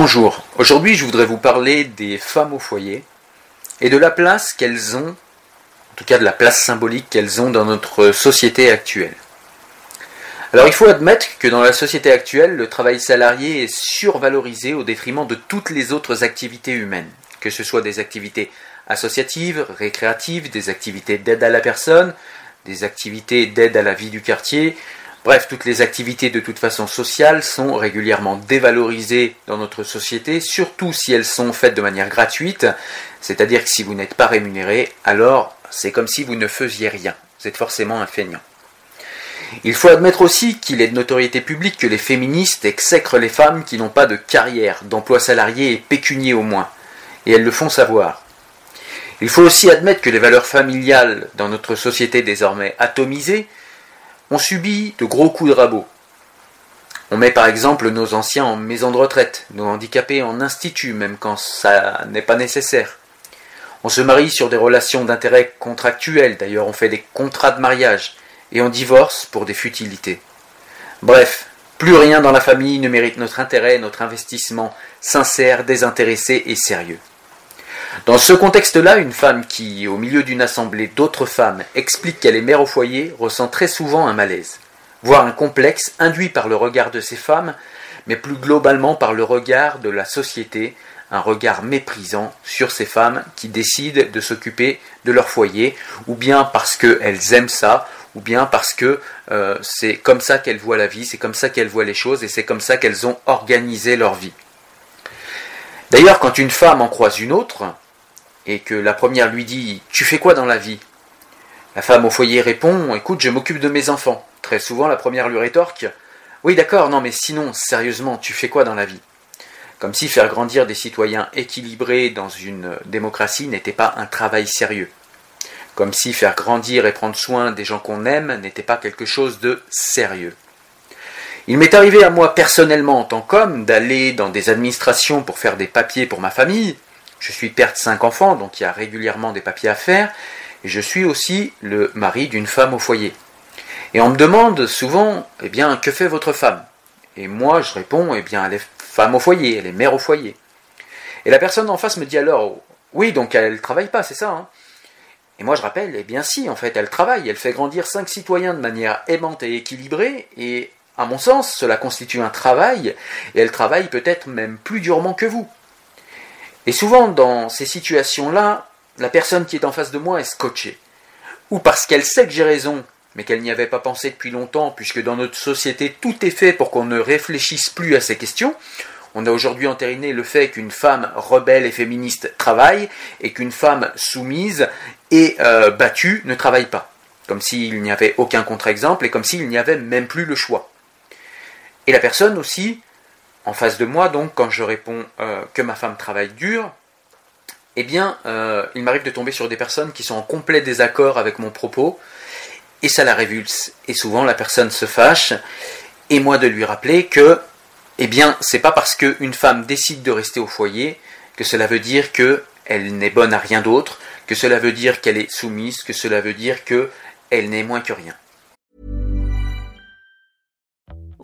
Bonjour, aujourd'hui je voudrais vous parler des femmes au foyer et de la place qu'elles ont, en tout cas de la place symbolique qu'elles ont dans notre société actuelle. Alors il faut admettre que dans la société actuelle, le travail salarié est survalorisé au détriment de toutes les autres activités humaines, que ce soit des activités associatives, récréatives, des activités d'aide à la personne, des activités d'aide à la vie du quartier, Bref, toutes les activités de toute façon sociale sont régulièrement dévalorisées dans notre société, surtout si elles sont faites de manière gratuite, c'est-à-dire que si vous n'êtes pas rémunéré, alors c'est comme si vous ne faisiez rien. Vous êtes forcément un feignant. Il faut admettre aussi qu'il est de notoriété publique que les féministes exècrent les femmes qui n'ont pas de carrière, d'emploi salarié et pécunier au moins, et elles le font savoir. Il faut aussi admettre que les valeurs familiales dans notre société désormais atomisée on subit de gros coups de rabot. On met par exemple nos anciens en maison de retraite, nos handicapés en institut, même quand ça n'est pas nécessaire. On se marie sur des relations d'intérêt contractuels, d'ailleurs on fait des contrats de mariage, et on divorce pour des futilités. Bref, plus rien dans la famille ne mérite notre intérêt, notre investissement sincère, désintéressé et sérieux. Dans ce contexte-là, une femme qui, au milieu d'une assemblée d'autres femmes, explique qu'elle est mère au foyer ressent très souvent un malaise, voire un complexe induit par le regard de ces femmes, mais plus globalement par le regard de la société, un regard méprisant sur ces femmes qui décident de s'occuper de leur foyer, ou bien parce qu'elles aiment ça, ou bien parce que euh, c'est comme ça qu'elles voient la vie, c'est comme ça qu'elles voient les choses, et c'est comme ça qu'elles ont organisé leur vie. D'ailleurs, quand une femme en croise une autre, et que la première lui dit Tu fais quoi dans la vie? La femme au foyer répond Écoute, je m'occupe de mes enfants. Très souvent, la première lui rétorque Oui, d'accord, non, mais sinon, sérieusement, tu fais quoi dans la vie? Comme si faire grandir des citoyens équilibrés dans une démocratie n'était pas un travail sérieux. Comme si faire grandir et prendre soin des gens qu'on aime n'était pas quelque chose de sérieux. Il m'est arrivé à moi personnellement en tant qu'homme d'aller dans des administrations pour faire des papiers pour ma famille, je suis père de cinq enfants, donc il y a régulièrement des papiers à faire, et je suis aussi le mari d'une femme au foyer. Et on me demande souvent, eh bien, que fait votre femme? Et moi, je réponds, eh bien, elle est femme au foyer, elle est mère au foyer. Et la personne en face me dit alors, oui, donc elle ne travaille pas, c'est ça hein? Et moi, je rappelle, eh bien si, en fait, elle travaille, elle fait grandir cinq citoyens de manière aimante et équilibrée, et à mon sens, cela constitue un travail, et elle travaille peut-être même plus durement que vous. Et souvent, dans ces situations-là, la personne qui est en face de moi est scotchée. Ou parce qu'elle sait que j'ai raison, mais qu'elle n'y avait pas pensé depuis longtemps, puisque dans notre société, tout est fait pour qu'on ne réfléchisse plus à ces questions. On a aujourd'hui entériné le fait qu'une femme rebelle et féministe travaille, et qu'une femme soumise et euh, battue ne travaille pas. Comme s'il n'y avait aucun contre-exemple, et comme s'il n'y avait même plus le choix. Et la personne aussi en face de moi, donc, quand je réponds euh, que ma femme travaille dur, eh bien, euh, il m'arrive de tomber sur des personnes qui sont en complet désaccord avec mon propos, et ça la révulse. Et souvent, la personne se fâche, et moi de lui rappeler que, eh bien, c'est pas parce qu'une femme décide de rester au foyer que cela veut dire qu'elle n'est bonne à rien d'autre, que cela veut dire qu'elle est soumise, que cela veut dire qu'elle n'est moins que rien.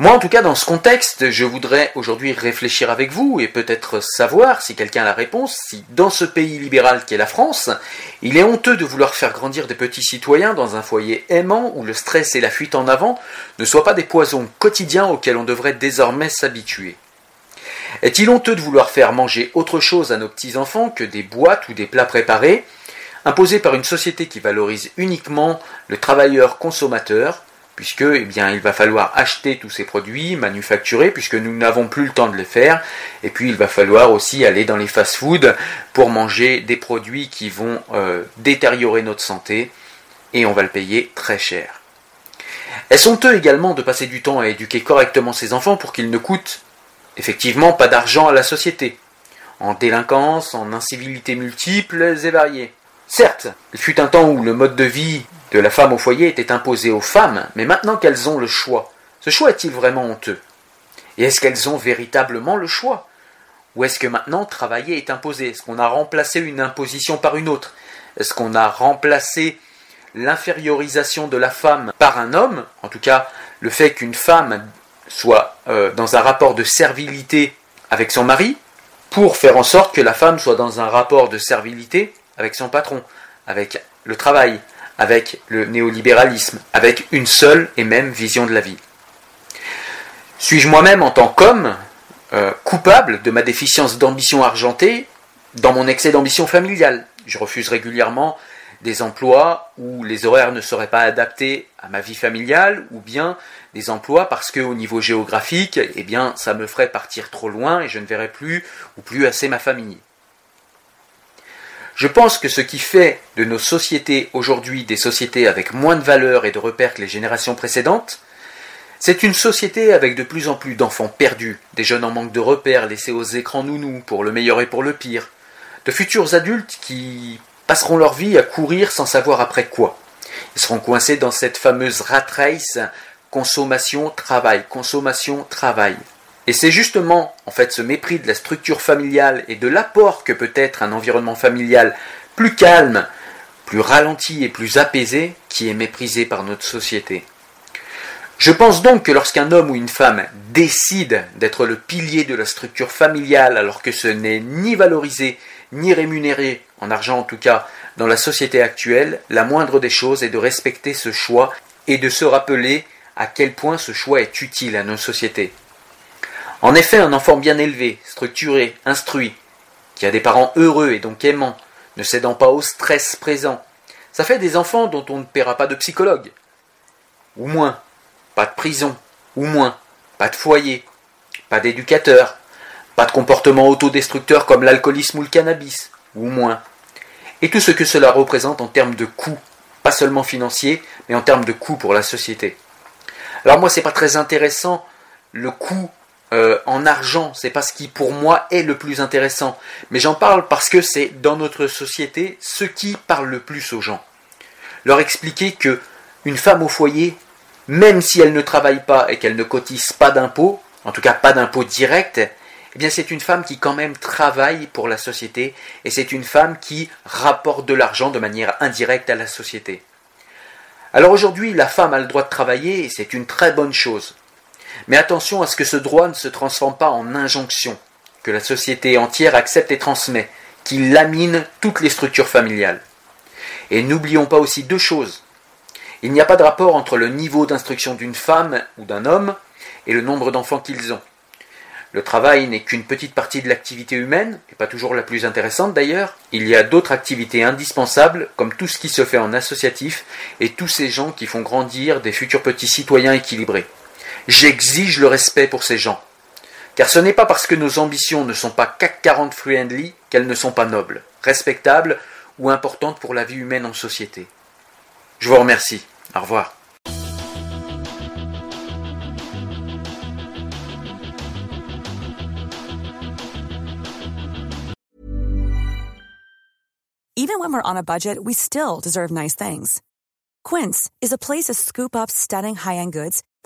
Moi, en tout cas, dans ce contexte, je voudrais aujourd'hui réfléchir avec vous et peut-être savoir, si quelqu'un a la réponse, si dans ce pays libéral qu'est la France, il est honteux de vouloir faire grandir des petits citoyens dans un foyer aimant où le stress et la fuite en avant ne soient pas des poisons quotidiens auxquels on devrait désormais s'habituer. Est-il honteux de vouloir faire manger autre chose à nos petits-enfants que des boîtes ou des plats préparés, imposés par une société qui valorise uniquement le travailleur consommateur, puisque eh bien, il va falloir acheter tous ces produits manufacturés, puisque nous n'avons plus le temps de les faire, et puis il va falloir aussi aller dans les fast-foods pour manger des produits qui vont euh, détériorer notre santé, et on va le payer très cher. Est-ce honteux également de passer du temps à éduquer correctement ses enfants pour qu'ils ne coûtent effectivement pas d'argent à la société, en délinquance, en incivilités multiples et variées. Certes, il fut un temps où le mode de vie de la femme au foyer était imposé aux femmes, mais maintenant qu'elles ont le choix, ce choix est-il vraiment honteux? Et est-ce qu'elles ont véritablement le choix? Ou est-ce que maintenant travailler est imposé? Est-ce qu'on a remplacé une imposition par une autre? Est-ce qu'on a remplacé l'infériorisation de la femme par un homme? En tout cas, le fait qu'une femme soit euh, dans un rapport de servilité avec son mari, pour faire en sorte que la femme soit dans un rapport de servilité avec son patron, avec le travail, avec le néolibéralisme, avec une seule et même vision de la vie. Suis-je moi-même en tant qu'homme euh, coupable de ma déficience d'ambition argentée dans mon excès d'ambition familiale? Je refuse régulièrement des emplois où les horaires ne seraient pas adaptés à ma vie familiale, ou bien des emplois parce que au niveau géographique, eh bien, ça me ferait partir trop loin et je ne verrais plus ou plus assez ma famille. Je pense que ce qui fait de nos sociétés aujourd'hui des sociétés avec moins de valeur et de repères que les générations précédentes, c'est une société avec de plus en plus d'enfants perdus, des jeunes en manque de repères laissés aux écrans nounous pour le meilleur et pour le pire, de futurs adultes qui passeront leur vie à courir sans savoir après quoi. Ils seront coincés dans cette fameuse rat race consommation, travail, consommation, travail. Et c'est justement, en fait, ce mépris de la structure familiale et de l'apport que peut être un environnement familial plus calme, plus ralenti et plus apaisé qui est méprisé par notre société. Je pense donc que lorsqu'un homme ou une femme décide d'être le pilier de la structure familiale alors que ce n'est ni valorisé ni rémunéré, en argent en tout cas, dans la société actuelle, la moindre des choses est de respecter ce choix et de se rappeler à quel point ce choix est utile à nos sociétés. En effet, un enfant bien élevé, structuré, instruit, qui a des parents heureux et donc aimants, ne cédant pas au stress présent, ça fait des enfants dont on ne paiera pas de psychologue. Ou moins, pas de prison, ou moins, pas de foyer, pas d'éducateur, pas de comportement autodestructeur comme l'alcoolisme ou le cannabis, ou moins. Et tout ce que cela représente en termes de coûts, pas seulement financiers, mais en termes de coûts pour la société. Alors moi, c'est pas très intéressant le coût euh, en argent, c'est pas ce qui pour moi est le plus intéressant. Mais j'en parle parce que c'est dans notre société ce qui parle le plus aux gens. Leur expliquer que une femme au foyer, même si elle ne travaille pas et qu'elle ne cotise pas d'impôts, en tout cas pas d'impôts directs, eh bien c'est une femme qui quand même travaille pour la société et c'est une femme qui rapporte de l'argent de manière indirecte à la société. Alors aujourd'hui, la femme a le droit de travailler et c'est une très bonne chose. Mais attention à ce que ce droit ne se transforme pas en injonction. que la société entière accepte et transmet, qui lamine toutes les structures familiales. Et n'oublions pas aussi deux choses. Il n'y a pas de rapport entre le niveau d'instruction d'une femme ou d'un homme et le nombre d'enfants qu'ils ont. Le travail n'est qu'une petite partie de l'activité humaine, et pas toujours la plus intéressante d'ailleurs. Il y a d'autres activités indispensables, comme tout ce qui se fait en associatif, et tous ces gens qui font grandir des futurs petits citoyens équilibrés. J'exige le respect pour ces gens. Car ce n'est pas parce que nos ambitions ne sont pas CAC 40 friendly qu'elles ne sont pas nobles, respectables ou importantes pour la vie humaine en société. Je vous remercie. Au revoir. Even when we're on a budget, we still deserve nice things. Quince is a place to scoop up stunning high-end goods